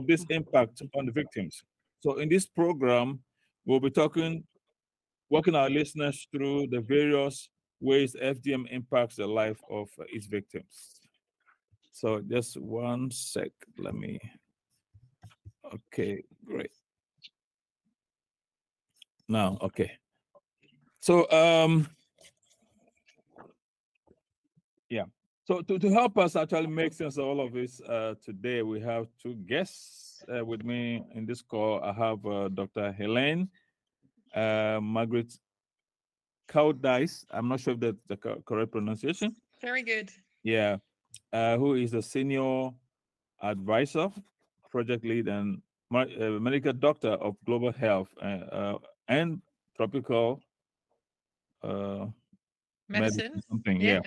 of this impact on the victims. So in this program, we'll be talking, walking our listeners through the various ways FGM impacts the life of its victims. So just one sec, let me, okay, great. Now, okay. So, um, yeah. So to, to help us actually make sense of all of this uh, today, we have two guests uh, with me in this call. I have uh, Dr. Heleen uh, Margriet Koudijs. I'm not sure if that's the correct pronunciation. Very good. Yeah, uh, who is the senior advisor, project lead, and uh, medical doctor of global health and tropical uh, Medicine. something. Yeah,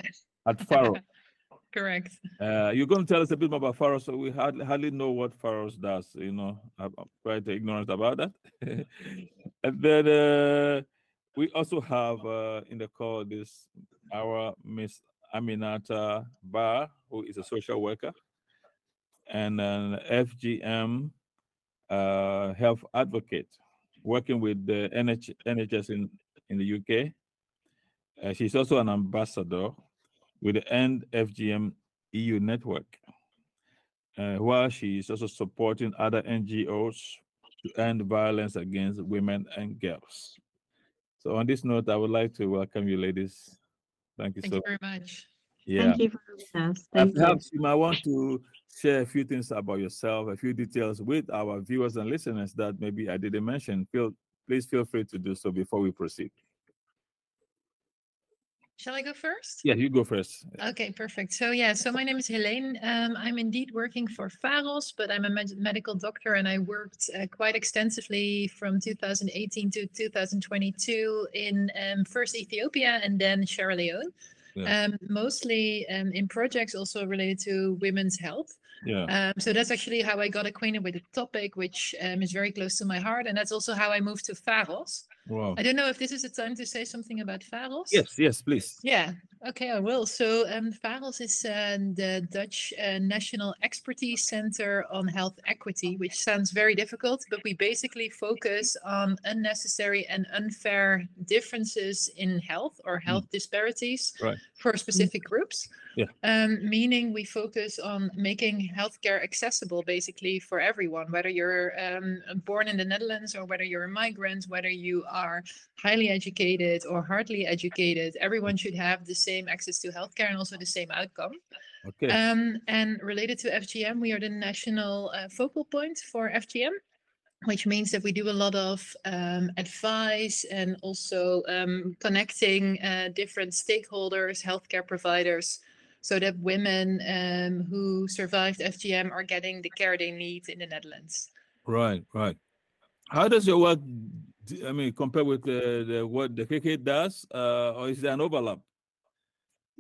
at Faro. Correct. Uh, you're going to tell us a bit more about Pharos, so we hardly, hardly know what Pharos does. You know, I'm quite ignorant about that. and then uh, we also have uh, in the call this our Miss Aminata Bah, who is a social worker, and an FGM uh, health advocate working with the NH- NHS in, in the UK. Uh, she's also an ambassador with the End FGM EU network, uh, while she is also supporting other NGOs to end violence against women and girls. So, on this note, I would like to welcome you, ladies. Thank you Thank so you very much. Yeah. Thank you for having us. And Thank you. perhaps you might want to share a few things about yourself, a few details with our viewers and listeners that maybe I didn't mention. Feel, please feel free to do so before we proceed. Shall I go first? Yeah, you go first. Okay, perfect. So yeah, so my name is Heleen. Um, I'm indeed working for Pharos, but I'm a med- medical doctor, and I worked uh, quite extensively from 2018 to 2022 in um, first Ethiopia and then Sierra Leone. Yeah. Um, mostly um, in projects also related to women's health. Yeah. Um, so that's actually how I got acquainted with the topic, which um, is very close to my heart, and that's also how I moved to Pharos. Wow. I don't know if this is the time to say something about Pharos. Yes, yes, please. Yeah, okay, I will. So, um, Pharos is uh, the Dutch uh, National Expertise Center on Health Equity, which sounds very difficult, but we basically focus on unnecessary and unfair differences in health or health disparities Right. for specific groups. Yeah. Um, meaning we focus on making healthcare accessible basically for everyone, whether you're um, born in the Netherlands or whether you're a migrant, whether you are highly educated or hardly educated, everyone should have the same access to healthcare and also the same outcome. Okay. Um, and related to FGM, we are the national uh, focal point for FGM, which means that we do a lot of um, advice and also um, connecting uh, different stakeholders, healthcare providers, so that women um, who survived FGM are getting the care they need in the Netherlands. Right, right. How does your work, I mean, compare with the, the what the KK does, uh, or is there an overlap?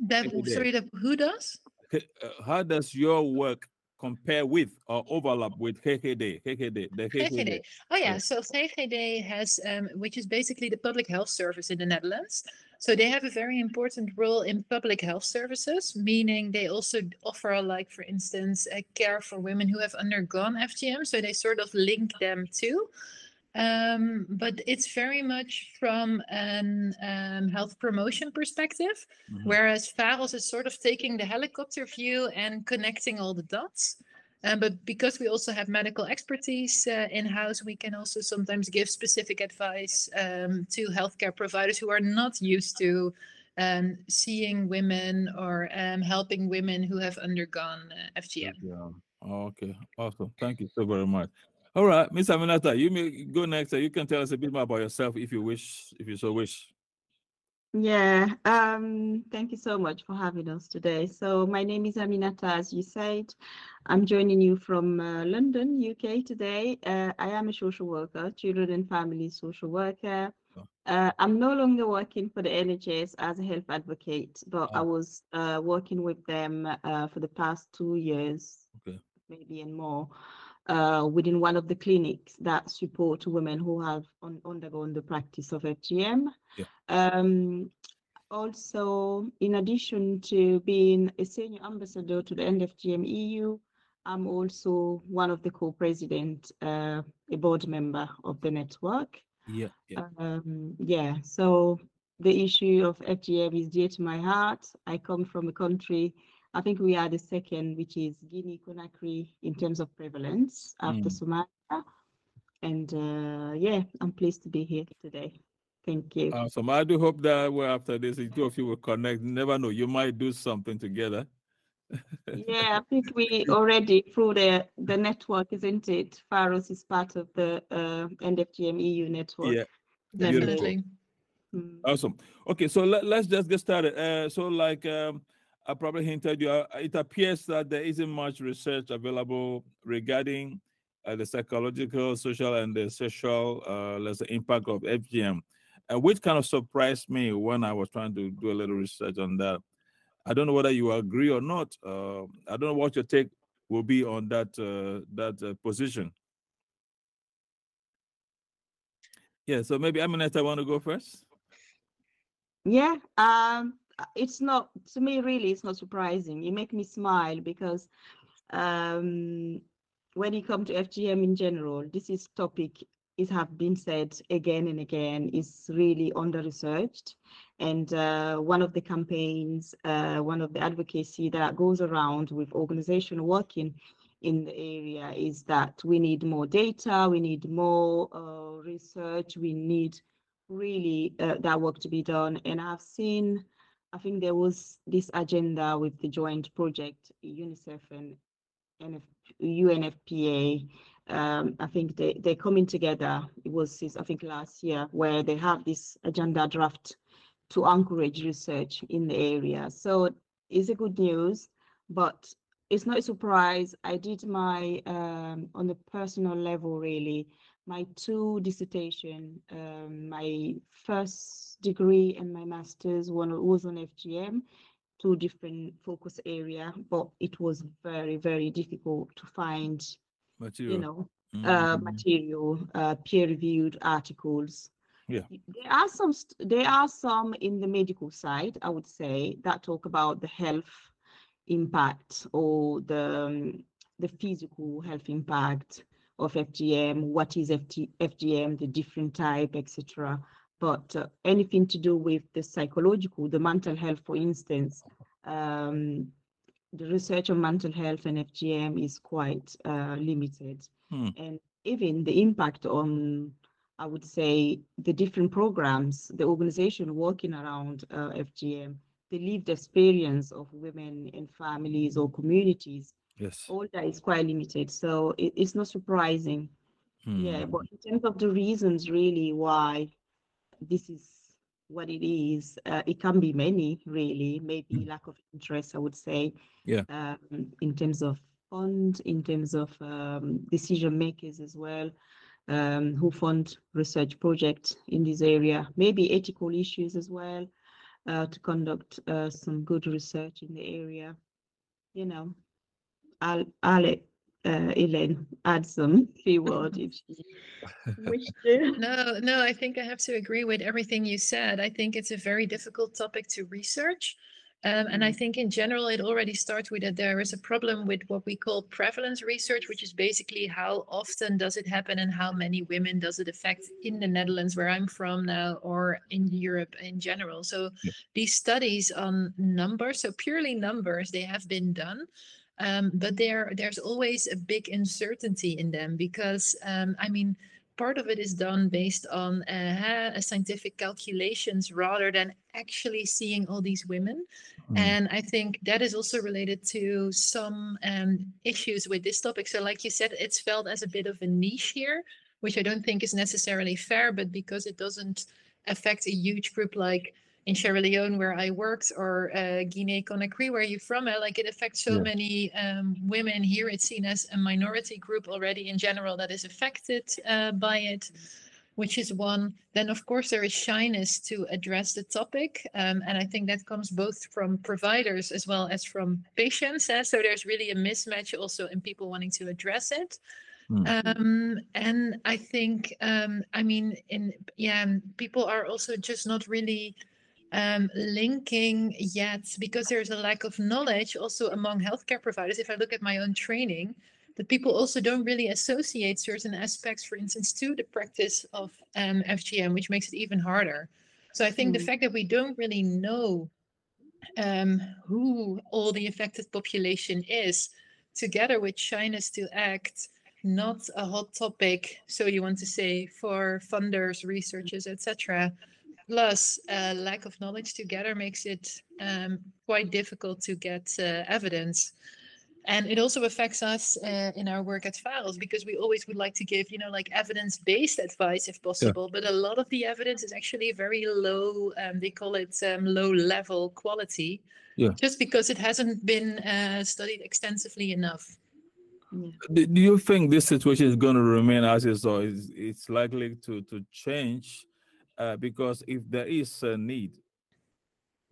That, sorry, that, who does? Uh, How does your work compare with or overlap with KKD? KKD, the KKD. GGD. Oh yeah, so GGD has, um, which is basically the public health service in the Netherlands. So they have a very important role in public health services, meaning they also offer, like for instance, care for women who have undergone FGM. So they sort of link them too. Um, but it's very much from an um, health promotion perspective, Mhm. whereas Pharos is sort of taking the helicopter view and connecting all the dots. Um, but because we also have medical expertise uh, in house, we can also sometimes give specific advice um, to healthcare providers who are not used to um, seeing women or um, helping women who have undergone uh, FGM. Yeah. Okay. Awesome. Thank you so very much. All right, Miss Aminata, you may go next. You can tell us a bit more about yourself if you wish, if you so wish. Yeah, um, thank you so much for having us today. So my name is Aminata, as you said. I'm joining you from uh, London, UK today. Uh, I am a social worker, children and family social worker. Oh. Uh, I'm no longer working for the NHS as a health advocate, but I Oh. was uh, working with them uh, for the past two years, Okay. maybe and more, uh, within one of the clinics that support women who have un- undergone the practice of FGM. Yeah. Um, also, in addition to being a senior ambassador to the End FGM EU, I'm also one of the co-president, uh, a board member of the network. Yeah. Yeah. Um, yeah, so the issue of FGM is dear to my heart. I come from a country, I think we are the second, which is Guinea Conakry in terms of prevalence after Mm. Somalia. And uh, yeah, I'm pleased to be here today. Thank you. Awesome. I do hope that well, after this, the two of you will connect. Never know, you might do something together. Yeah, I think we already through the the network, isn't it? Pharos is part of the uh, End FGM EU network. Yeah. Beautiful. Definitely. Mm. Awesome. Okay, so let, let's just get started. Uh, so, like um, I probably hinted you, uh, it appears that there isn't much research available regarding uh, the psychological, social, and the social, uh, let's say, impact of FGM, uh, which kind of surprised me when I was trying to do a little research on that. I don't know whether you agree or not. Uh, I don't know what your take will be on that uh, that uh, position. Yeah, so maybe Aminata want to go first. Yeah, um, it's not to me really. It's not surprising. You make me smile because um, when you come to FGM in general, this is topic. It have been said again and again. Is really under researched, and uh, one of the campaigns, uh, one of the advocacy that goes around with organization working in the area is that we need more data, we need more uh, research, we need really uh, that work to be done. And I've seen, I think there was this agenda with the joint project, UNICEF and NF, UNFPA. Um, I think they, they're coming together. It was since, I think last year where they have this agenda draft to encourage research in the area. So it's a good news, but it's not a surprise. I did my, um, on the personal level really, my two dissertation, um, my first degree and my master's one was on FGM, two different focus area, but it was very, very difficult to find, Material. you know, uh, Mhm. material, uh, peer-reviewed articles. Yeah. There are some, st- there are some in the medical side, I would say, that talk about the health impact or the, um, the physical health impact of FGM, what is FT, FGM, the different type, etc. But uh, anything to do with the psychological, the mental health, for instance, um, the research on mental health and FGM is quite uh, limited. Hmm. And even the impact on, I would say, the different programs, the organization working around uh, FGM, the lived experience of women and families or communities, Yes. all that is quite limited. So it, it's not surprising. Yeah, Hmm. but in terms of the reasons really why this is what it is, uh, it can be many really, maybe Mm. lack of interest, I would say. Yeah. Um, in terms of fund, in terms of um, decision makers as well, um, who fund research projects in this area, maybe ethical issues as well, uh, to conduct uh, some good research in the area. You know, I'll, I'll let uh, Elaine add some few words if she wish to. No, no, I think I have to agree with everything you said. I think it's a very difficult topic to research. Um, and I Mm. think in general, it already starts with that there is a problem with what we call prevalence research, which is basically how often does it happen and how many women does it affect in the Netherlands, where I'm from now, or in Europe in general. So Yeah. these studies on numbers, so purely numbers, they have been done. Um, but there, there's always a big uncertainty in them because, um, I mean, part of it is done based on uh, scientific calculations rather than actually seeing all these women. Mm. And I think that is also related to some um, issues with this topic. So, like you said, it's felt as a bit of a niche here, which I don't think is necessarily fair, but because it doesn't affect a huge group like in Sierra Leone where I worked or uh, Guinea Conakry where you're from, uh, like it affects so Yeah. many um, women here. It's seen as a minority group already in general that is affected uh, by it, which is one. Then of course there is shyness to address the topic, um, and I think that comes both from providers as well as from patients. uh, so there's really a mismatch also in people wanting to address it. Hmm. Um, and I think, um, I mean, in yeah, people are also just not really um, linking yet because there's a lack of knowledge also among healthcare providers. If I look at my own training, that people also don't really associate certain aspects, for instance, to the practice of um, FGM, which makes it even harder. So I think Mm. the fact that we don't really know um, who all the affected population is, together with China's to act, not a hot topic. So you want to say for funders, researchers, etc. Plus, uh, lack of knowledge together makes it um, quite difficult to get uh, evidence. And it also affects us uh, in our work at Pharos because we always would like to give, you know, like evidence-based advice if possible. But a lot of the evidence is actually very low. Um, they call it um, low-level quality, Yeah. just because it hasn't been uh, studied extensively enough. Do, do you think this situation is going to remain as is, or is it's likely to to change? Uh, because if there is a need,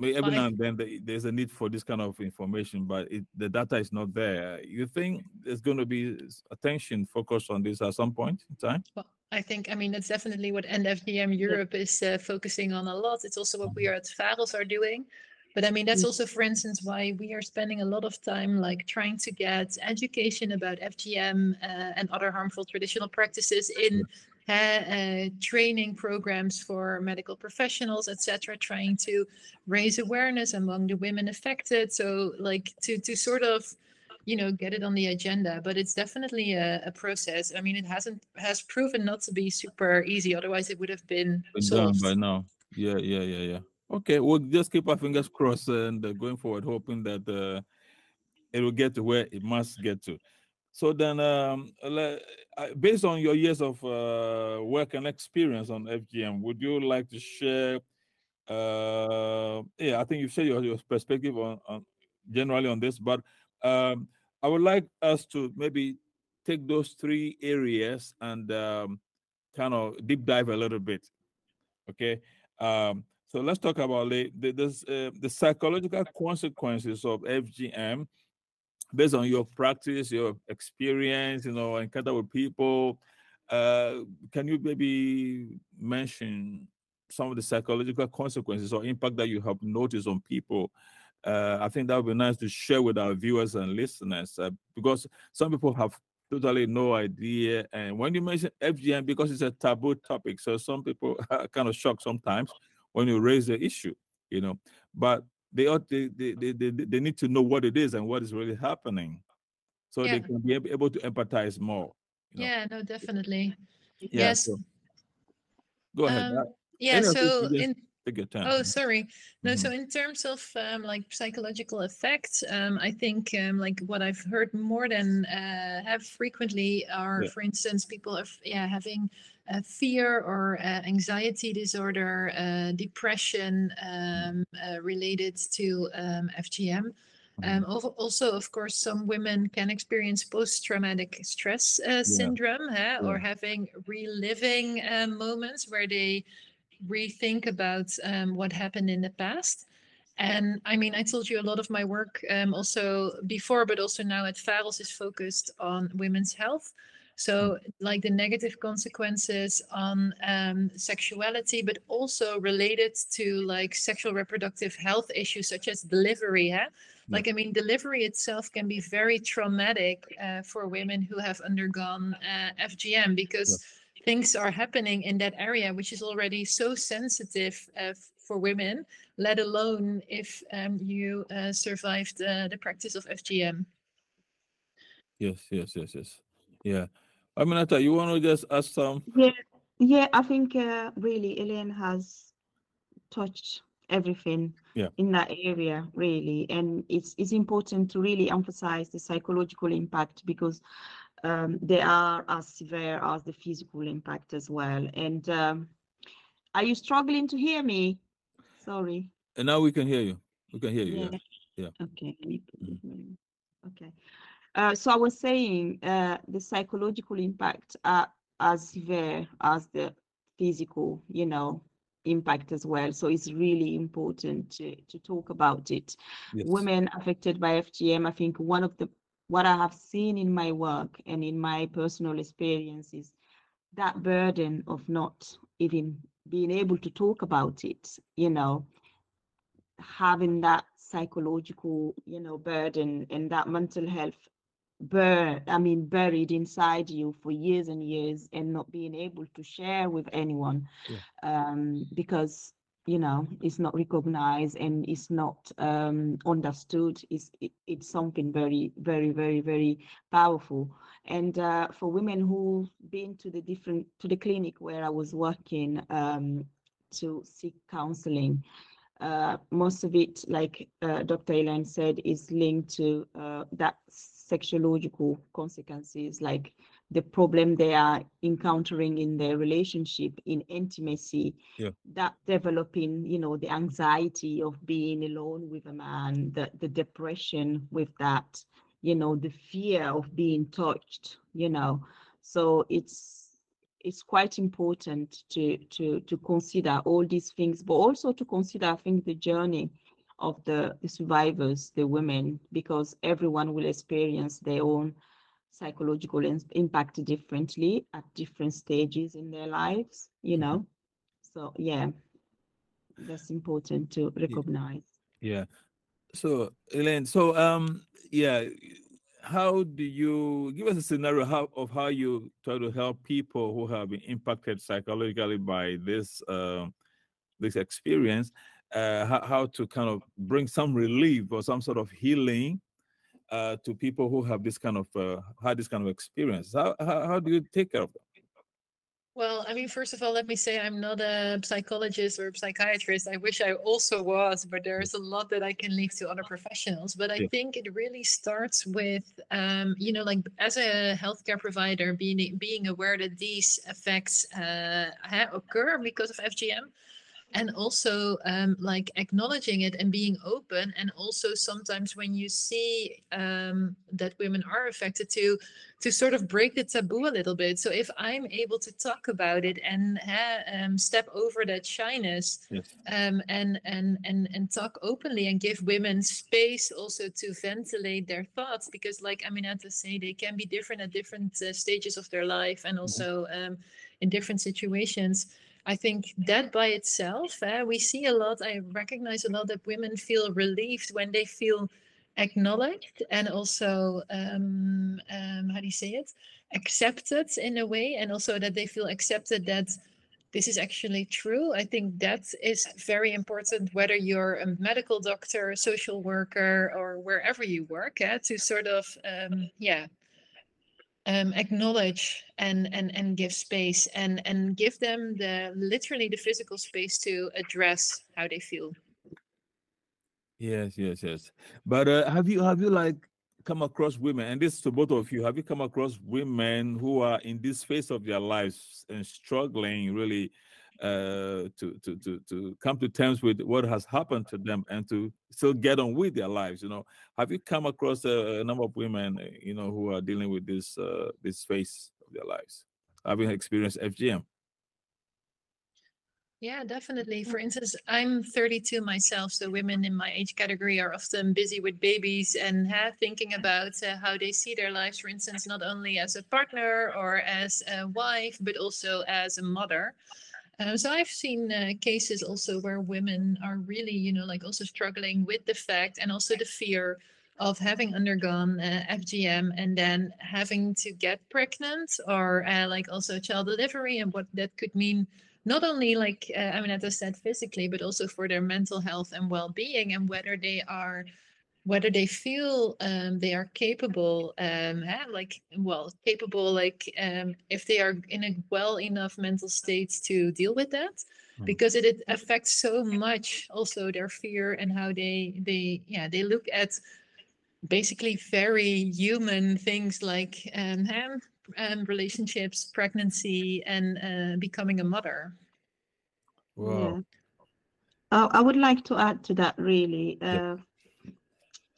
every now and then there's a need for this kind of information, but it, the data is not there. You think there's going to be attention focused on this at some point in time? Well, I think, I mean, that's definitely what End FGM Europe is uh, focusing on a lot. It's also what we are at Pharos are doing. But I mean, that's Mm. also, for instance, why we are spending a lot of time like trying to get education about FGM uh, and other harmful traditional practices in uh, training programs for medical professionals, etc., trying to raise awareness among the women affected. So, like, to to sort of you know get it on the agenda but it's definitely a, a process i mean it hasn't has proven not to be super easy otherwise it would have been done solved by now. Yeah, yeah, yeah, yeah. Okay, we'll just keep our fingers crossed and uh, going forward, hoping that uh, it will get to where it must get to. So then, um, based on your years of uh, work and experience on FGM, would you like to share? Uh, yeah, I think you've shared your, your perspective on, on generally on this, but um, I would like us to maybe take those three areas and um, kind of deep dive a little bit. Okay. Um, so let's talk about the the, this, uh, the psychological consequences of FGM based on your practice, your experience, you know, encounter with people. Uh, can you maybe mention some of the psychological consequences or impact that you have noticed on people? Uh, I think that would be nice to share with our viewers and listeners uh, because some people have totally no idea. And when you mention FGM, because it's a taboo topic, so some people are kind of shocked sometimes when you raise the issue, you know. But they ought they they, they, they, they need to know what it is and what is really happening, so Yeah. they can be able to empathize more. you know. yeah no definitely Yeah, yes so go ahead. um, yeah any so in take your time. Oh, sorry. No, Mhm. so in terms of um, like psychological effects, um, I think um, like what I've heard more than uh, have frequently are, Yeah. for instance, people of yeah having uh, fear or uh, anxiety disorder, uh, depression um, uh, related to um, FGM. Um, also, of course, some women can experience post-traumatic stress uh, syndrome, huh, or having reliving um, moments where they rethink about um, what happened in the past. And I mean, I told you a lot of my work um, also before, but also now at Pharos is focused on women's health. So, like the negative consequences on um, sexuality, but also related to like sexual reproductive health issues such as delivery. Huh? Like, I mean, delivery itself can be very traumatic uh, for women who have undergone uh, FGM because things are happening in that area, which is already so sensitive uh, for women, let alone if um, you uh, survived uh, the practice of FGM. Yes, yes, yes, yes. Yeah. Aminata, you want to just ask some? Yeah, yeah, I think uh, really Elaine has touched everything Yeah. in that area, really. And it's it's important to really emphasize the psychological impact because um, they are as severe as the physical impact as well. And um, are you struggling to hear me? Sorry. And now we can hear you. We can hear you. Yeah. Yeah. Okay. let me put this one in. Okay. Uh, so I was saying uh, the psychological impact are as severe as the physical, you know, impact as well. So it's really important to, to talk about it. Yes. Women affected by FGM, I think one of the what I have seen in my work and in my personal experience is that burden of not even being able to talk about it, you know, having that psychological, you know, burden and that mental health bur I mean buried inside you for years and years and not being able to share with anyone Yeah. um, because you know it's not recognized and it's not um, understood it's it, it's something very very very very powerful and uh, for women who've been to the different to the clinic where I was working um, to seek counseling uh, most of it, like uh, Dr. Elaine said, is linked to uh, that sexuological consequences, like the problem they are encountering in their relationship, in intimacy, Yeah. that developing, you know, the anxiety of being alone with a man, the, the depression with that, you know, the fear of being touched, you know. So it's it's quite important to to to consider all these things, but also to consider, I think, the journey of the, the survivors, the women, because everyone will experience their own psychological impact differently at different stages in their lives, you know. So yeah, that's important to recognize. Yeah. So, Elaine, so um, yeah, how do you give us a scenario how, of how you try to help people who have been impacted psychologically by this uh, this experience? Uh, how, how to kind of bring some relief or some sort of healing uh, to people who have this kind of uh, had this kind of experience? How, how how do you take care of them? Well, I mean, first of all, let me say I'm not a psychologist or a psychiatrist. I wish I also was, but there's a lot that I can leave to other professionals. But I Yeah. think it really starts with, um, you know, like as a healthcare provider, being being aware that these effects uh, occur because of FGM, and also um, like acknowledging it and being open. And also sometimes when you see um, that women are affected, to to sort of break the taboo a little bit. So if I'm able to talk about it and ha- um, step over that shyness Yes. um, and and and and talk openly and give women space also to ventilate their thoughts because, like Aminata say, they can be different at different uh, stages of their life and also um, in different situations. I think that by itself, uh, we see a lot. I recognize a lot that women feel relieved when they feel acknowledged and also um, um, how do you say it accepted in a way and also that they feel accepted that this is actually true i think that is very important whether you're a medical doctor social worker or wherever you work eh, to sort of um, yeah um, acknowledge and and and give space and and give them the literally the physical space to address how they feel Yes, yes, yes. But uh, have you have you like come across women, and this to both of you, have you come across women who are in this phase of their lives and struggling really uh, to, to to to come to terms with what has happened to them and to still get on with their lives? You know, have you come across a, a number of women, uh, you know, who are dealing with this uh, this phase of their lives, having experienced FGM? Yeah, definitely. For instance, I'm 32 myself, so women in my age category are often busy with babies and have thinking about uh, how they see their lives, for instance, not only as a partner or as a wife, but also as a mother. Um, so I've seen uh, cases also where women are really, you know, like also struggling with the fact and also the fear of having undergone uh, FGM and then having to get pregnant or uh, like also child delivery and what that could mean not only like uh, I mean, as I said, physically, but also for their mental health and well-being, and whether they are, whether they feel um, they are capable, um, eh, like well, capable, like um, if they are in a well enough mental state to deal with that, Mhm. because it, it affects so much also their fear and how they they yeah they look at basically very human things like um, ham- um, relationships, pregnancy, and uh, becoming a mother. Wow. Yeah. Uh, I would like to add to that really. Yeah.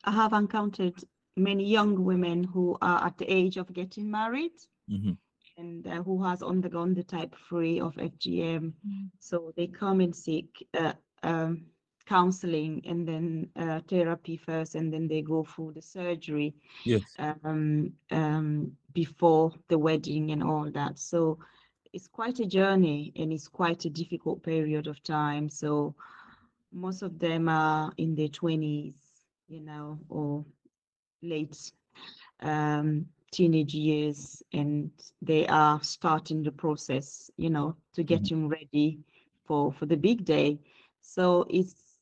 I have encountered many young women who are at the age of getting married Mhm. and uh, who has undergone the type 3 of FGM. Mm. So they come and seek uh, um, counseling and then uh, therapy first, and then they go through the surgery Yes. um, um, before the wedding and all that. So it's quite a journey and it's quite a difficult period of time. So most of them are in their 20s, you know, or late um, teenage years, and they are starting the process, you know, to getting ready for for the big day. So it's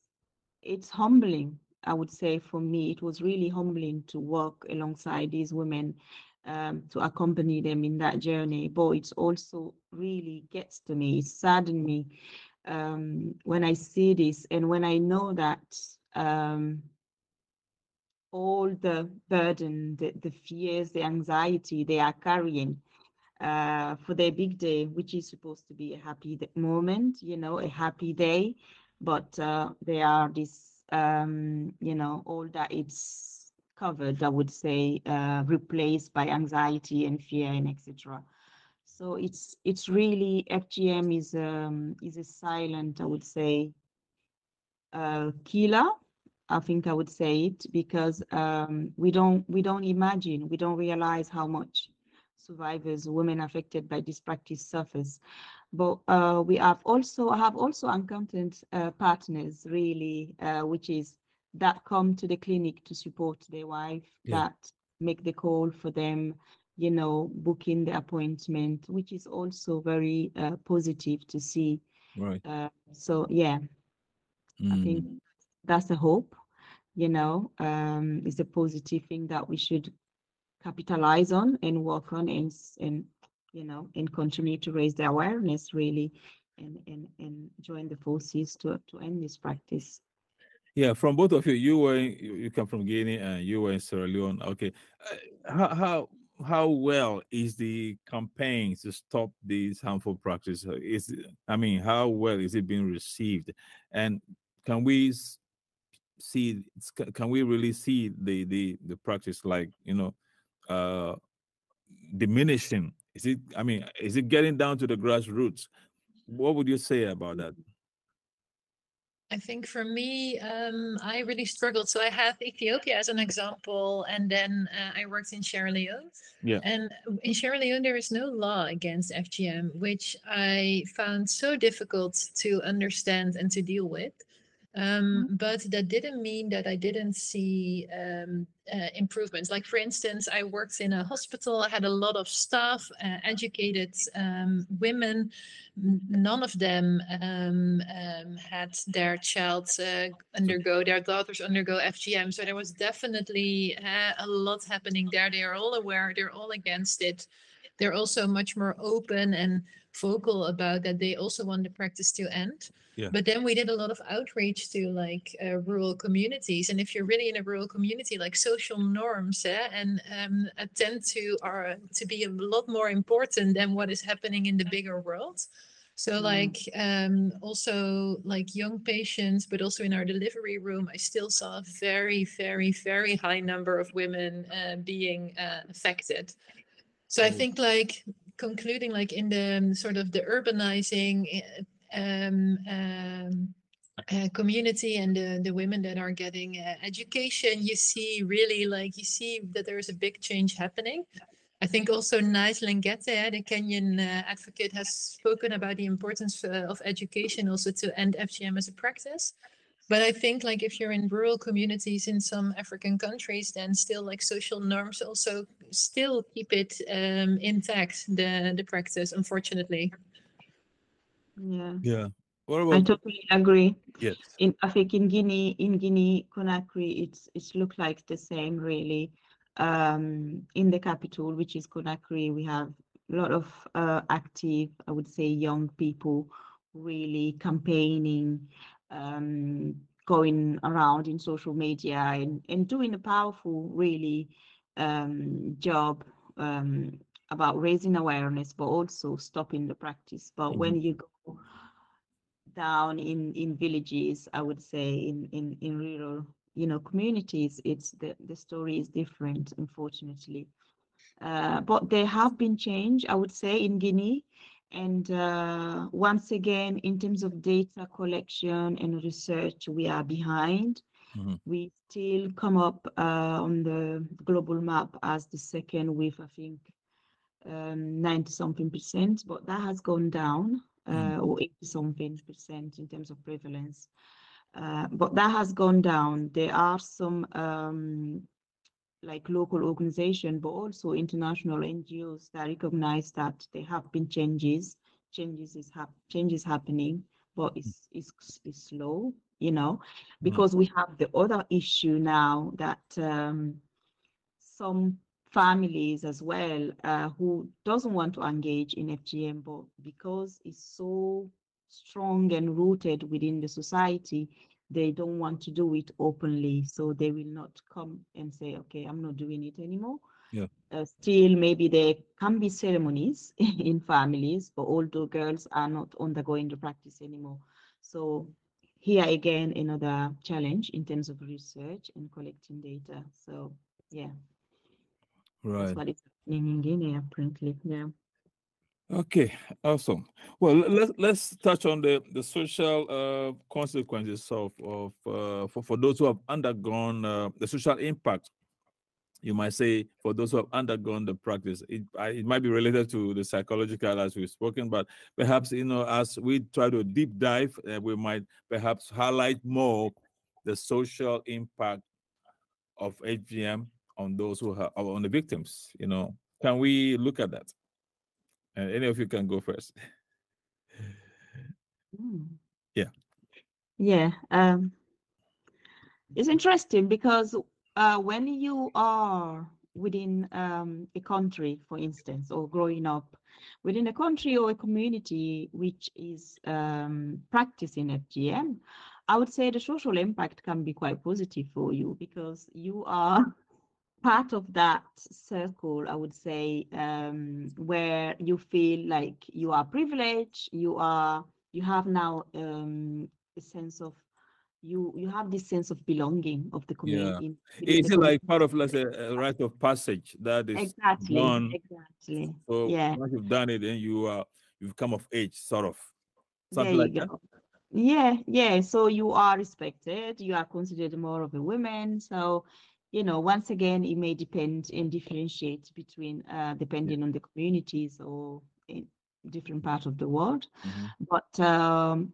it's humbling, I would say, for me. It was really humbling to work alongside these women um, to accompany them in that journey. But it also really gets to me, it saddens me um, when I see this and when I know that um, all the burden, the, the fears, the anxiety they are carrying uh, for their big day, which is supposed to be a happy moment, you know, a happy day, but uh, they are this, um, you know, all that it's covered, I would say, uh, replaced by anxiety and fear and etc. So it's it's really FGM is um, is a silent, I would say, uh, killer. I think I would say it because um, we don't we don't imagine, we don't realize how much survivors, women affected by this practice suffers. But uh, we have also have also encountered uh, partners really, uh, which is that come to the clinic to support their wife, Yeah. that make the call for them, you know, booking the appointment, which is also very uh, positive to see. Right. Uh, so yeah, I Mm. think that's a hope, you know, um, it's a positive thing that we should capitalize on and work on and, and you know, and continue to raise the awareness really and, and, and join the forces to, to end this practice. Yeah, from both of you, you were you, you come from Guinea and you were in Sierra Leone. Okay, uh, how how how well is the campaign to stop these harmful practices? Is I mean, how well is it being received, and can we see? Can we really see the the the practice like you know, uh, diminishing? Is it? I mean, is it getting down to the grassroots? What would you say about that? I think for me, um, I really struggled. So I have Ethiopia as an example, and then uh, I worked in Sierra Leone. Yeah. And in Sierra Leone, there is no law against FGM, which I found so difficult to understand and to deal with. Um, but that didn't mean that I didn't see um, uh, improvements. Like, for instance, I worked in a hospital, I had a lot of staff, uh, educated um, women. None of them um, um, had their child uh, undergo, their daughters undergo FGM. So there was definitely uh, a lot happening there. They are all aware, they're all against it. They're also much more open and vocal about that. They also want the practice to end. Yeah. But then we did a lot of outreach to like uh, rural communities, and if you're really in a rural community, like social norms eh, and um, uh, tend to are to be a lot more important than what is happening in the bigger world. So Mm. like um, also like young patients, but also in our delivery room, I still saw a very, very, very high number of women uh, being uh, affected. So I Mm. think like concluding like in the um, sort of the urbanizing uh, um, um, uh, community and the, the women that are getting uh, education, you see really like you see that there is a big change happening. I think also Nice Leng'ete, the Kenyan uh, advocate, has spoken about the importance uh, of education also to end FGM as a practice. But I think like if you're in rural communities in some African countries, then still like social norms also still keep it um, intact, the, the practice, unfortunately. Yeah, Yeah. What I totally agree. yes? in I think in Guinea, in Guinea Conakry, it's it's look like the same really. Um, in the capital, which is Conakry, we have a lot of uh, active, I would say, young people really campaigning, um, going around in social media and, and doing a powerful, really um, job um, about raising awareness, but also stopping the practice. But when you go down in in villages i would say in in in rural you know communities it's the the story is different unfortunately. Uh, but there have been change i would say in guinea. And uh, once again in terms of data collection and research we are behind Mhm. we still come up uh, on the global map as the second with i think um, 90 something percent, but that has gone down, uh, Mm. or 80 something percent in terms of prevalence. Uh, but that has gone down. There are some um, like local organization, but also international NGOs that recognize that there have been changes. Changes is hap- changes happening, but it's it's, it's slow, you know, because we have the other issue now that um, some families as well uh, who doesn't want to engage in FGM, but because it's so strong and rooted within the society, they don't want to do it openly. So they will not come and say, okay, I'm not doing it anymore. Yeah. Uh, still, maybe there can be ceremonies in families, but although girls are not undergoing the practice anymore. So here again, another challenge in terms of research and collecting data. So yeah, Right. that's what is happening in Guinea apparently. Yeah. Okay, awesome. Well, let's let's touch on the the social uh, consequences of of uh, for for those who have undergone uh, the social impact. You might say for those who have undergone the practice, it I, it might be related to the psychological as we've spoken, but perhaps you know as we try to deep dive, uh, we might perhaps highlight more the social impact of FGM on those who have on the victims. You know, can we look at that? And any of you can go first. Mm. Yeah. Yeah. Um, it's interesting because uh, when you are within um, a country, for instance, or growing up within a country or a community which is um, practicing FGM, I would say the social impact can be quite positive for you because you are part of that circle, I would say, um, where you feel like you are privileged, you are, you have now um, a sense of, you you have this sense of belonging of the community. within Is the it like community. part of like a, a rite of passage that is exactly, done? exactly. So yeah. once you've done it, then you are you've come of age, sort of something like that. Yeah, yeah. So you are respected, you are considered more of a woman. So, you know, once again, it may depend and differentiate between uh, depending on the communities or in different part of the world. Mhm. But um,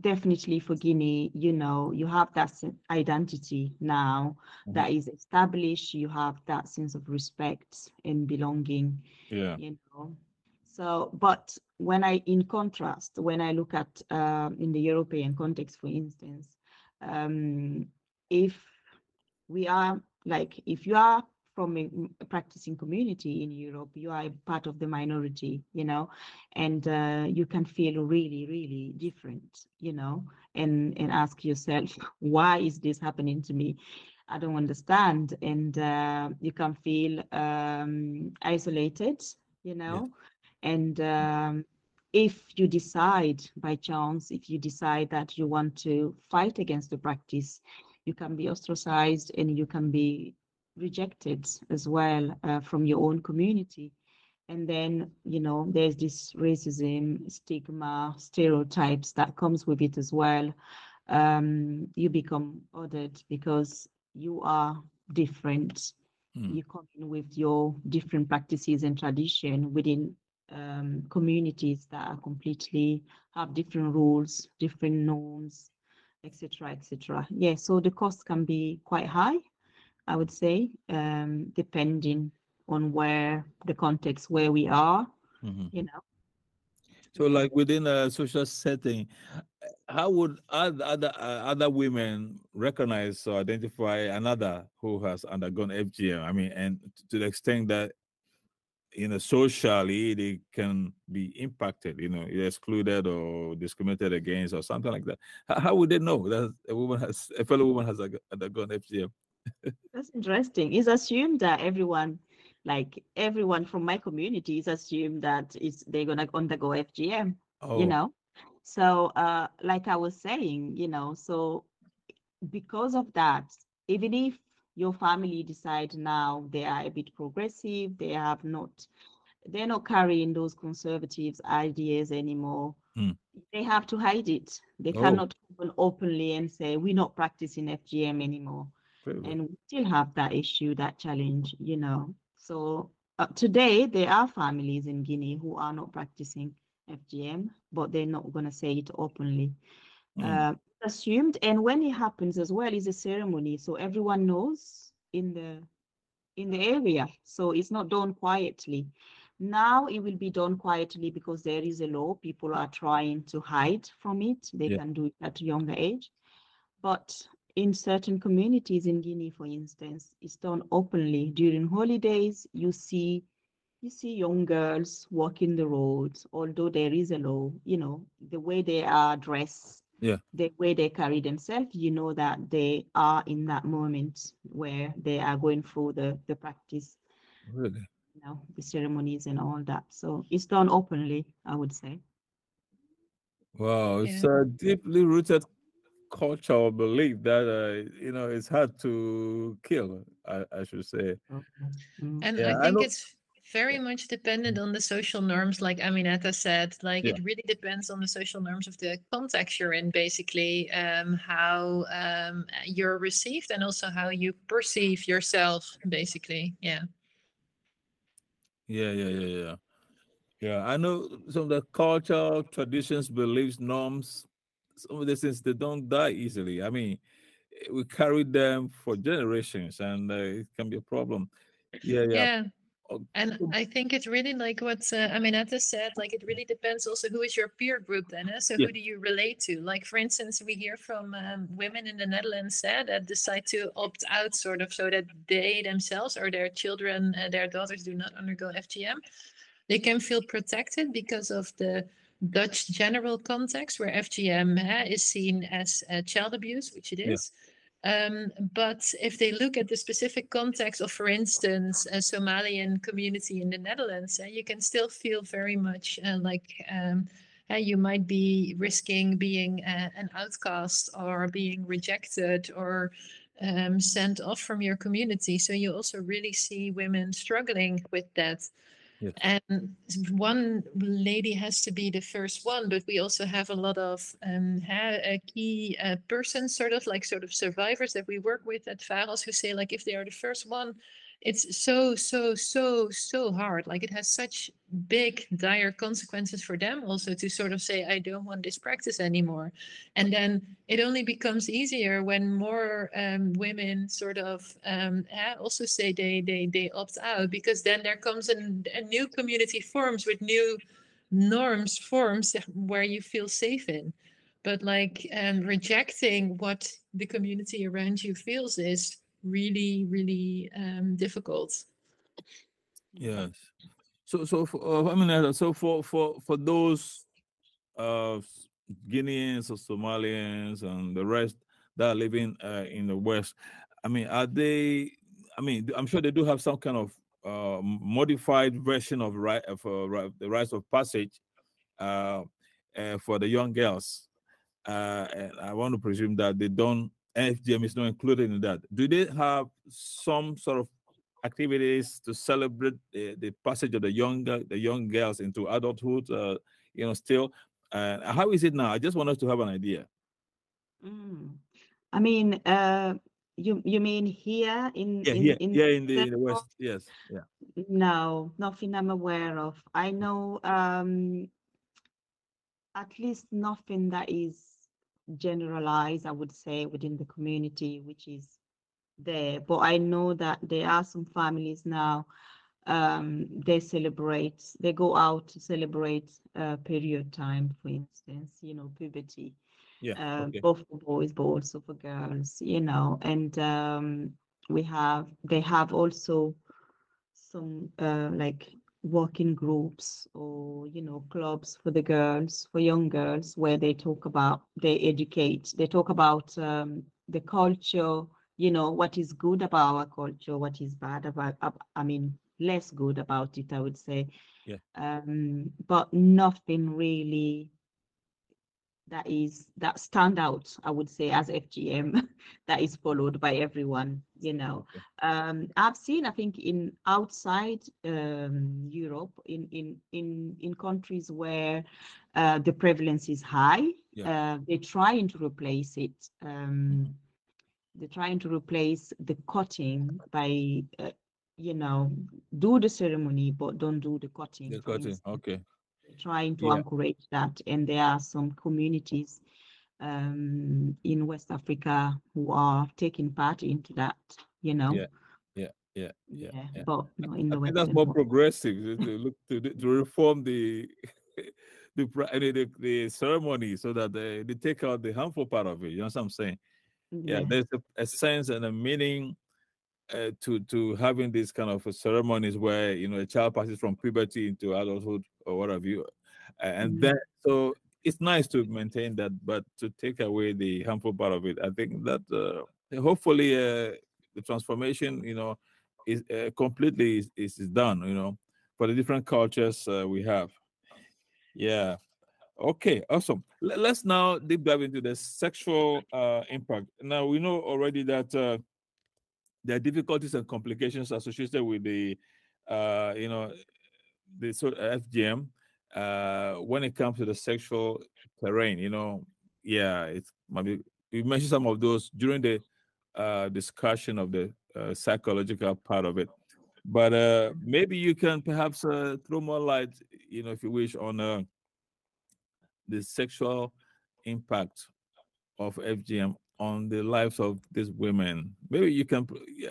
definitely for Guinea, you know, you have that identity now Mhm. that is established. You have that sense of respect and belonging Yeah. you know so but when i in contrast when i look at um, in the european context for instance um, if we are like if you are from a practicing community in europe you are part of the minority you know? And uh, you can feel really really different you know? And and ask yourself why is this happening to me? I don't understand. And uh, you can feel um, isolated you know? And um, if you decide by chance if you decide that you want to fight against the practice you can be ostracized and you can be rejected as well uh, from your own community. And then you know there's this racism stigma stereotypes that comes with it as well. Um, you become ordered because you are different. Mm. you come in with your different practices and tradition within um, communities that are completely have different rules different norms etc etc yeah so the cost can be quite high i would say um, depending on where the context where we are Mhm. you know So, like within a social setting, how would other other, uh, other women recognize or identify another who has undergone FGM? I mean, and to the extent that you know socially they can be impacted, you know, excluded or discriminated against or something like that. How, how would they know that a woman has a fellow woman has undergone FGM? That's interesting. It's assumed that everyone, like everyone from my community, is assumed that it's they're gonna undergo FGM. Oh, You know, so uh, like I was saying, you know, so because of that, even if your family decide now they are a bit progressive, they have not, they're not carrying those conservative ideas anymore. Hmm. They have to hide it. They Oh. cannot open openly and say we're not practicing FGM anymore and we still have that issue, that challenge, you know. So uh, today there are families in Guinea who are not practicing FGM, but they're not going to say it openly. Mm. Uh, assumed and when it happens as well is a ceremony so everyone knows in the in the area so it's not done quietly now it will be done quietly because there is a law people are trying to hide from it they Yeah. can do it at a younger age but in certain communities in guinea for instance it's done openly during holidays you see you see young girls walking the roads although there is a law you know the way they are dressed Yeah. the way they carry themselves, you know that they are in that moment where they are going through the, the practice, Really? you know, the ceremonies and all that. So it's done openly, I would say. Wow, it's Yeah. a deeply rooted cultural belief that uh, you know it's hard to kill. I, I should say. Mm. And Yeah, I I think know- it's very much dependent on the social norms, like Aminata said. Like Yeah. it really depends on the social norms of the context you're in, basically, um, how um, you're received and also how you perceive yourself, basically. Yeah. Yeah, yeah, yeah, yeah. Yeah, I know some of the culture, traditions, beliefs, norms, some of these things they don't die easily. I mean, we carry them for generations and uh, it can be a problem. Yeah, yeah. Yeah. Oh, And I think it's really like what uh, Aminata said, like it really depends also who is your peer group then. eh? So Yeah. who do you relate to? Like for instance, we hear from um, women in the Netherlands eh, that decide to opt out sort of so that they themselves or their children, uh, their daughters do not undergo FGM. They can feel protected because of the Dutch general context where FGM eh, is seen as uh, child abuse, which it is. Yeah. Um, but if they look at the specific context of, for instance, a Somalian community in the Netherlands, uh, you can still feel very much uh, like um, uh, you might be risking being uh, an outcast or being rejected or um, sent off from your community. So you also really see women struggling with that. Yes. And one lady has to be the first one, but we also have a lot of um, ha- uh, key uh, persons, sort of like sort of survivors that we work with at Pharos, who say like if they are the first one, it's so so so so hard. Like it has such big dire consequences for them also to sort of say I don't want this practice anymore, and then it only becomes easier when more um, women sort of um, also say they they they opt out because then there comes an, a new community forms with new norms forms where you feel safe in but like um, rejecting what the community around you feels is really really um, difficult Yes. So, so for, uh, I mean, so for for for those uh Guineans or Somalians and the rest that are living uh, in the West, I mean, are they? I mean, I'm sure they do have some kind of uh, modified version of right of uh, the rites of passage uh, uh, for the young girls. Uh, and I want to presume that they don't. FGM is not included in that. Do they have some sort of activities to celebrate the, the passage of the younger the young girls into adulthood uh, you know still uh, how is it now i just want us to have an idea Mm. I mean, uh, you you mean here in yeah in, yeah in yeah in the, in the west yes yeah No, nothing I'm aware of. I know um, at least nothing that is generalized, I would say, within the community, which is there. But I know that there are some families now, um, they celebrate, they go out to celebrate uh, period time, for instance, you know, puberty. Yeah uh, okay. both for boys but also for girls you know. And um, we have they have also some uh, like working groups or you know clubs for the girls for young girls where they talk about they educate they talk about um, the culture you know what is good about our culture what is bad about i mean less good about it i would say Yeah. um but nothing really that is that stand out i would say as fgm that is followed by everyone you know. Um i've seen i think in outside um europe in in in in countries where uh, the prevalence is high Yeah. uh, they're trying to replace it um they're trying to replace the cutting by uh, you know do the ceremony but don't do the cutting the cutting instance okay trying to Yeah. encourage that and there are some communities um, in West Africa who are taking part into that, you know. Yeah, yeah, yeah, yeah. yeah. But in the think that's more world. progressive to look to, to reform the the, pra- I mean, the the ceremony so that they, they take out the harmful part of it. You know what I'm saying? Yeah, Yeah. there's a, a sense and a meaning uh, to to having these kind of ceremonies where you know a child passes from puberty into adulthood or what have you, and Mhm. then so it's nice to maintain that, but to take away the harmful part of it, I think that uh, hopefully uh, the transformation, you know, is uh, completely is, is done. You know, for the different cultures uh, we have. Yeah. Okay, awesome. Let- Let's now deep dive into the sexual uh, impact. Now we know already that uh, there are difficulties and complications associated with the, uh, you know, the sort of FGM uh, when it comes to the sexual terrain. You know, yeah, it's maybe you mentioned some of those during the uh, discussion of the uh, psychological part of it. But uh, maybe you can perhaps uh, throw more light, you know, if you wish, on uh, the sexual impact of FGM on the lives of these women. Maybe you can.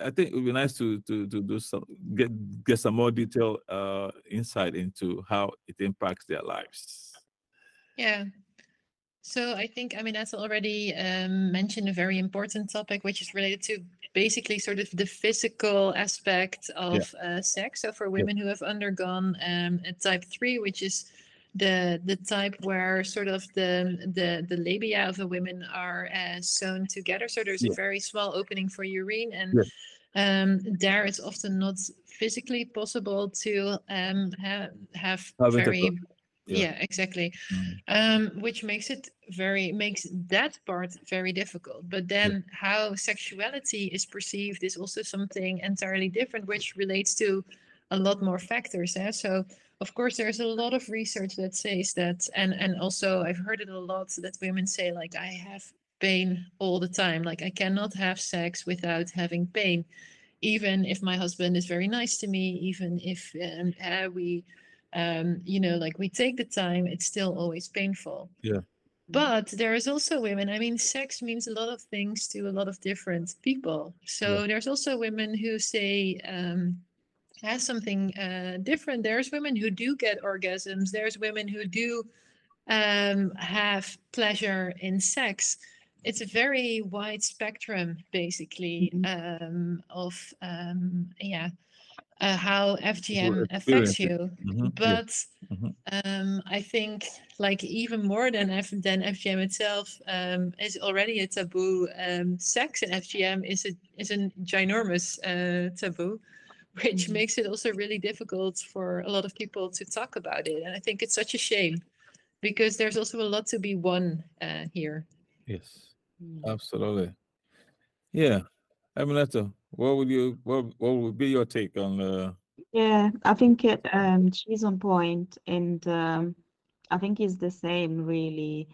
I think it would be nice to to to do some get get some more detailed uh, insight into how it impacts their lives. Yeah. So I think, I mean, that's already um, mentioned a very important topic, which is related to basically sort of the physical aspect of uh, sex. So for women who have undergone um, a type three, which is the the type where sort of the the the labia of the women are uh, sewn together. So there's Yeah. a very small opening for urine, and Yes. um, there it's often not physically possible to um, ha- have very. Yeah. yeah exactly Mm. um, which makes it very makes that part very difficult. But then how sexuality is perceived is also something entirely different, which relates to a lot more factors. Eh? So of course there's a lot of research that says that, and and also I've heard it a lot that women say like I have pain all the time, like I cannot have sex without having pain. Even if my husband is very nice to me, even if um, uh, we um, you know, like we take the time, it's still always painful. Yeah. But there is also women. I mean, sex means a lot of things to a lot of different people. So there's also women who say um, has something uh, different. There's women who do get orgasms. There's women who do um, have pleasure in sex. It's a very wide spectrum, basically, um, of um, yeah, uh, how FGM affects you. Mhm, yeah. But Mhm. um, I think, like even more than F- than FGM itself, um, is already a taboo. Um, sex and FGM is a is a ginormous uh, taboo, which Mhm. makes it also really difficult for a lot of people to talk about it. And I think it's such a shame because there's also a lot to be won uh, here. Yes. Mm. Absolutely. Yeah. Aminata, what would you what what would be your take on uh Yeah, I think it, um, she's on point, and um, I think it's the same really.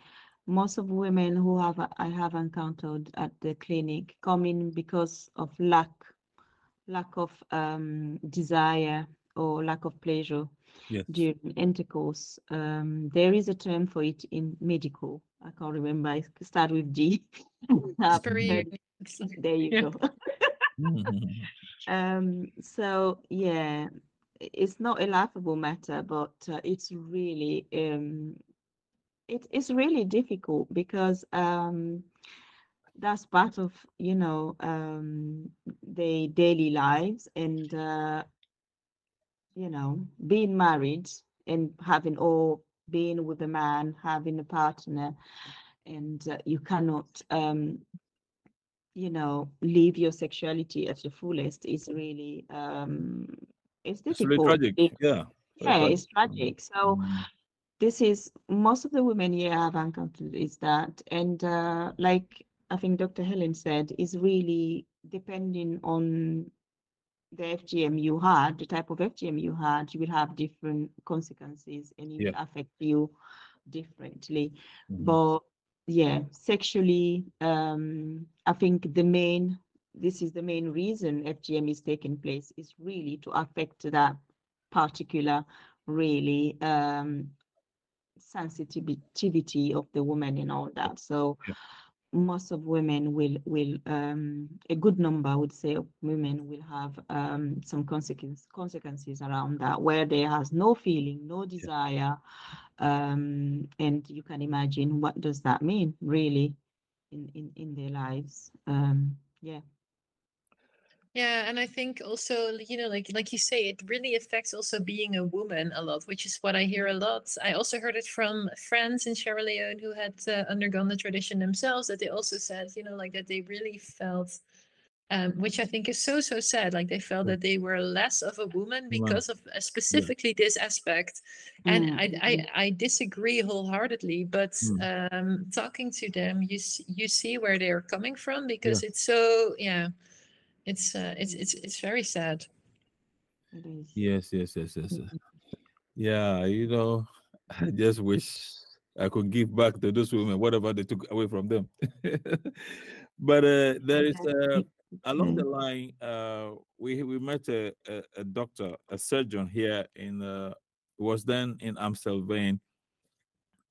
Most of women who have I have encountered at the clinic come in because of lack, lack of um, desire or lack of pleasure yes. during intercourse. Um, there is a term for it in medical. I can't remember. It start with G. I've Spuri- There you Yeah. go. Mhm. Um, so yeah, it's not a laughable matter, but uh, it's really um, it, it's really difficult because um, that's part of you know um, their daily lives and uh, you know being married and having or being with a man, having a partner, and uh, you cannot um, you know live your sexuality at the fullest is really um, it's It's really difficult. tragic. It- Yeah. yeah, it's tragic. So Mm. this is most of the women here have encountered is that, and uh, like I think Dr. Heleen said, is really depending on the FGM you had, the type of FGM you had, you will have different consequences and it Yeah. will affect you differently. Mhm. But yeah, sexually, um, I think the main, this is the main reason FGM is taking place is really to affect that particular, really, um, sensitivity of the woman and all that. So Yeah. Most of women will will um, a good number I would say of women will have um, some consequences consequences around that where there has no feeling, no desire, um, and you can imagine what does that mean really in in in their lives. Um, yeah. Yeah, and I think also, you know, like like you say, it really affects also being a woman a lot, which is what I hear a lot. I also heard it from friends in Sierra Leone who had uh, undergone the tradition themselves, that they also said, you know, like that they really felt, um, which I think is so so sad. Like they felt that they were less of a woman because of uh, specifically this aspect. And I. I I disagree wholeheartedly, but Mm. um, talking to them, you you see where they are coming from because it's so yeah it's uh, it's it's it's very sad. It is. Yes, yes, yes, yes. yes. Mhm. Yeah, you know, I just wish I could give back to those women whatever they took away from them. but uh, there is uh, along the line, uh, we we met a, a, a doctor, a surgeon here in uh, was then in Amstelveen,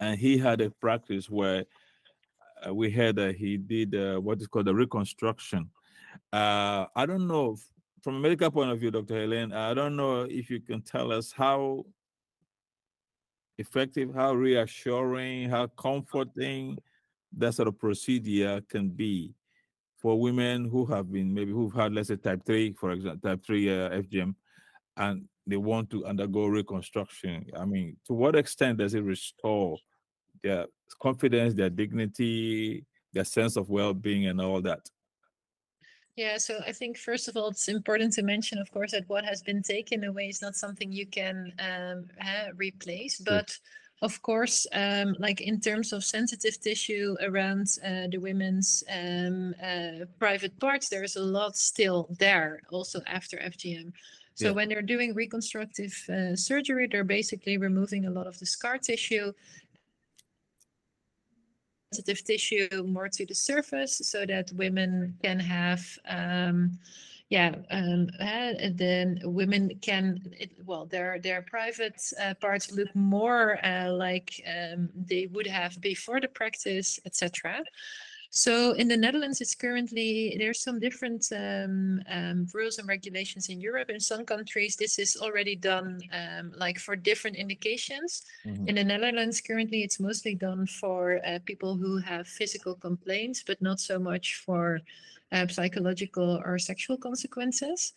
and he had a practice where uh, we heard that he did uh, what is called a reconstruction. Uh, I don't know from a medical point of view, Dr. Heleen. I don't know if you can tell us how effective, how reassuring, how comforting that sort of procedure can be for women who have been maybe who've had let's say type 3 for example type 3 uh, fgm and they want to undergo reconstruction i mean to what extent does it restore their confidence their dignity their sense of well-being and all that Yeah, so I think first of all, it's important to mention, of course, that what has been taken away is not something you can um, uh, replace. But of course, um, like in terms of sensitive tissue around uh, the women's um, uh, private parts, there's a lot still there also after FGM. So Yeah. when they're doing reconstructive uh, surgery, they're basically removing a lot of the scar tissue sensitive tissue more to the surface so that women can have um yeah um and then women can it, well their their private uh, parts look more uh, like um, they would have before the practice etc so in the Netherlands, it's currently there's some different um, um, rules and regulations in Europe. In some countries, this is already done um, like for different indications. Mhm. In the Netherlands, currently, it's mostly done for uh, people who have physical complaints, but not so much for uh, psychological or sexual consequences.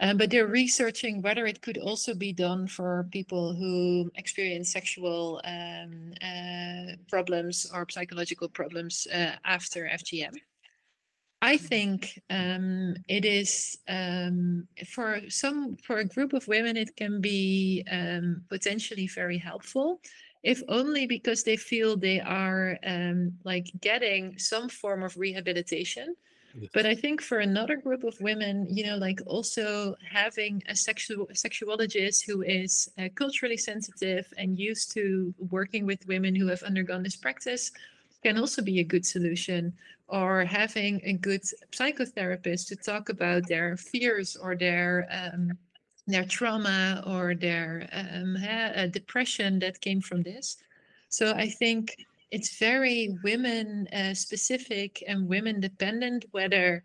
Um, but they're researching whether it could also be done for people who experience sexual um, uh, problems or psychological problems uh, after FGM. I think um, it is um, for some for a group of women it can be um, potentially very helpful, if only because they feel they are um, like getting some form of rehabilitation. But I think for another group of women, you know, like also having a sexual a sexuologist who is uh, culturally sensitive and used to working with women who have undergone this practice can also be a good solution. Or having a good psychotherapist to talk about their fears or their um, their trauma or their um, uh, depression that came from this. So I think it's very women uh, specific and women dependent whether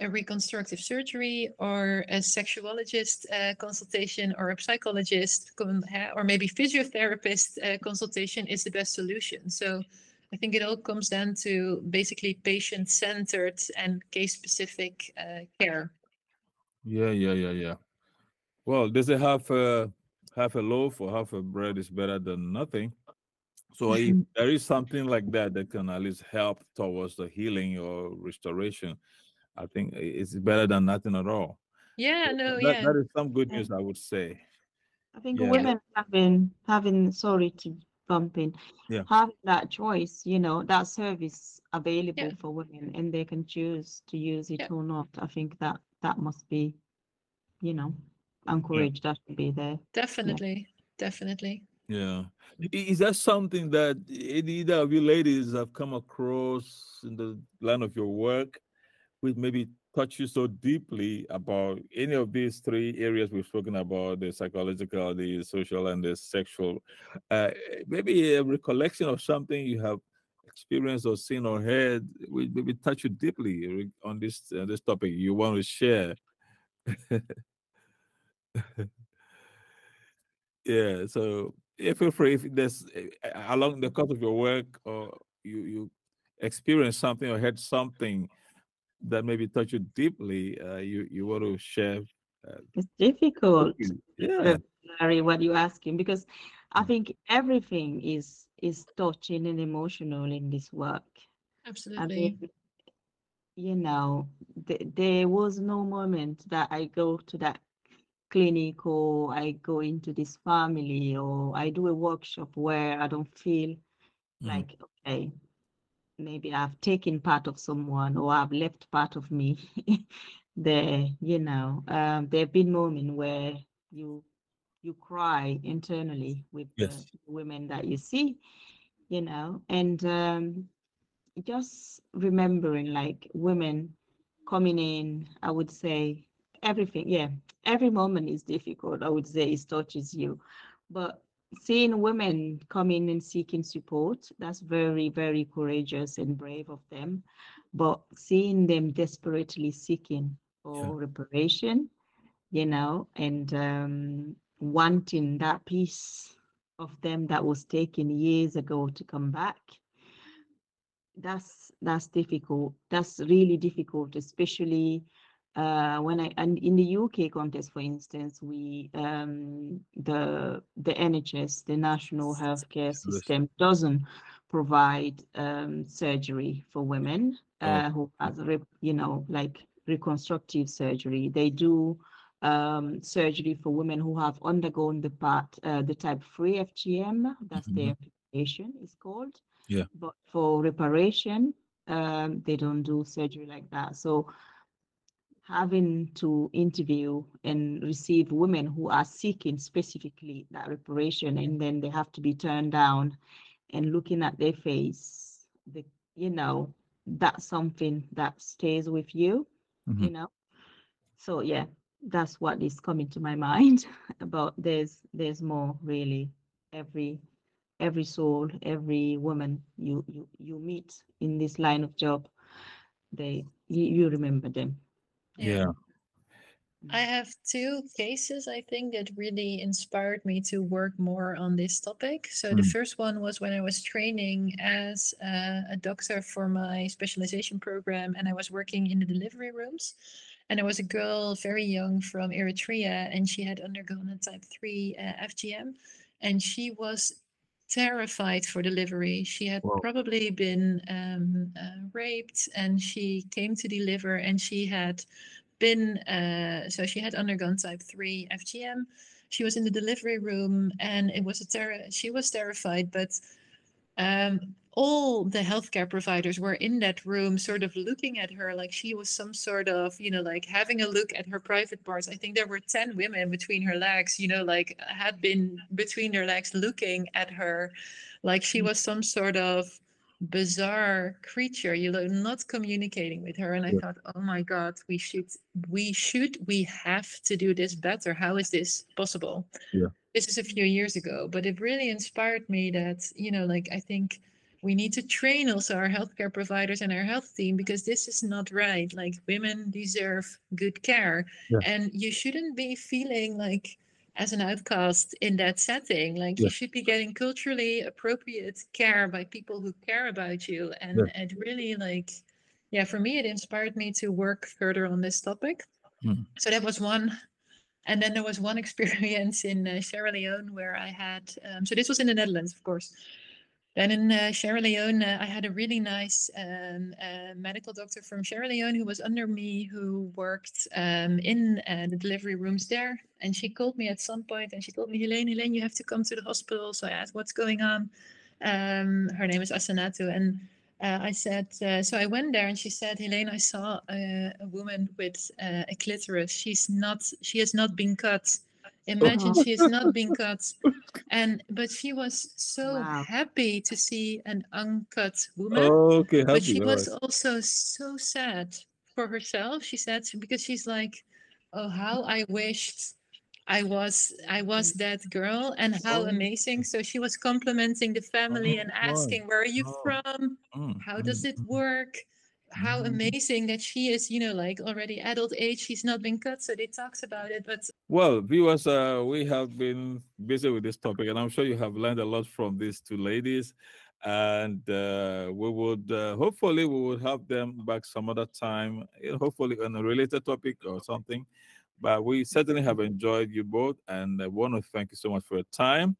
a reconstructive surgery or a sexuologist uh, consultation or a psychologist or maybe physiotherapist uh, consultation is the best solution. So I think it all comes down to basically patient centered and case specific uh, care. Yeah, yeah, yeah, yeah. Well, they say half a half a loaf or half a bread is better than nothing. So if Mhm. there is something like that that can at least help towards the healing or restoration, I think it's better than nothing at all. Yeah, So no, that, yeah. that is some good news, I would say. I think Yeah. women having having sorry to bump in, Yeah. having that choice, you know, that service available for women and they can choose to use it Yeah. or not. I think that that must be, you know, encouraged. That should be there. Definitely, definitely. Yeah. Is that something that either of you ladies have come across in the line of your work which maybe touch you so deeply about any of these three areas we've spoken about the psychological, the social, and the sexual. Uh, maybe a recollection of something you have experienced or seen or heard, we maybe touch you deeply on this uh, this topic you want to share. yeah, so yeah, feel free if there's uh, along the course of your work or you you experienced something or heard something that maybe touch you deeply, uh, you you want to share. Uh, it's difficult. Yeah, Larry, what you're asking because I Mm. think everything is is touching and emotional in this work. Absolutely. I Absolutely. mean, you know, th- there was no moment that I go to that clinic or I go into this family or I do a workshop where I don't feel Mm. like, okay, maybe I've taken part of someone or I've left part of me there, you know. Um, there have been moments where you you cry internally with Yes. the women that you see, you know, and um, just remembering like women coming in, I would say everything, yeah, every moment is difficult. I would say it touches you, but seeing women coming and seeking support, that's very, very courageous and brave of them. But seeing them desperately seeking for reparation, you know, and um, wanting that piece of them that was taken years ago to come back that's that's difficult that's really difficult especially uh, when I and in the UK context, for instance, we um, the the NHS, the National Healthcare System, doesn't provide um, surgery for women uh, who has you know like reconstructive surgery. They do um, surgery for women who have undergone the part uh, the type three FGM. That's the application is called. Yeah. But for reparation, um, they don't do surgery like that. So having to interview and receive women who are seeking specifically that reparation and then they have to be turned down and looking at their face the you know that's something that stays with you you Mhm. know? So yeah that's what is coming to my mind about there's there's more really. Every every soul every woman you you you meet in this line of job they you, you remember them Yeah. I have two cases, I think, that really inspired me to work more on this topic. So, the Mm. first one was when I was training as uh, a doctor for my specialization program, and I was working in the delivery rooms. And there was a girl very young from Eritrea, and she had undergone a type 3 uh, FGM, and she was terrified for delivery. She had Wow. probably been um, uh, raped, and she came to deliver, and she had been uh, so she had undergone type 3 FGM. She was in the delivery room and it was a terror. She was terrified, but um, all the healthcare providers were in that room, sort of looking at her like she was some sort of, you know, like having a look at her private parts. I think there were 10 women between her legs, you know, like uh, had been between her legs looking at her like she mm. was some sort of bizarre creature you know not communicating with her and i Yeah. thought oh my god we should we should we have to do this better how is this possible Yeah. this is a few years ago but it really inspired me that you know like i think we need to train also our healthcare providers and our health team because this is not right like women deserve good care Yeah. and you shouldn't be feeling like as an outcast in that setting like Yeah. you should be getting culturally appropriate care by people who care about you and Yeah. it really like yeah for me it inspired me to work further on this topic Mhm. so that was one and then there was one experience in uh, Sierra Leone where I had, um, so this was in the Netherlands, of course. Then in uh, Sierra Leone, uh, I had a really nice um, uh, medical doctor from Sierra Leone who was under me, who worked um, in uh, the delivery rooms there. And she called me at some point and she told me, Heleen, Heleen, you have to come to the hospital. So I asked, what's going on? Um, her name is Asanatu. And uh, I said, uh, so I went there and she said, Heleen, I saw a, a woman with a clitoris. She's not, she has not been cut. Imagine she has not being cut. And, but she was so Wow. happy to see an uncut woman. Okay. But she all was right. also so sad for herself. She said because she's like, "Oh, how I wished I was I was that girl, and how Oh. amazing!" So she was complimenting the family and right. asking, "Where are you Oh. from? Mm, How does mm, it mm. work?" How Mhm. amazing that she is, you know, like already adult age. She's not been cut, so they talks about it. But Well, viewers, uh, we have been busy with this topic, and I'm sure you have learned a lot from these two ladies. And uh, we would uh, hopefully we would have them back some other time, hopefully on a related topic or something. But we certainly have enjoyed you both, and I want to thank you so much for your time.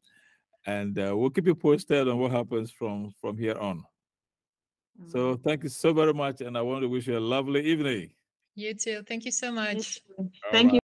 And uh, we'll keep you posted on what happens from from here on. Mm-hmm. So thank you so very much, and I want to wish you a lovely evening. you too. Thank you so much. Thank you.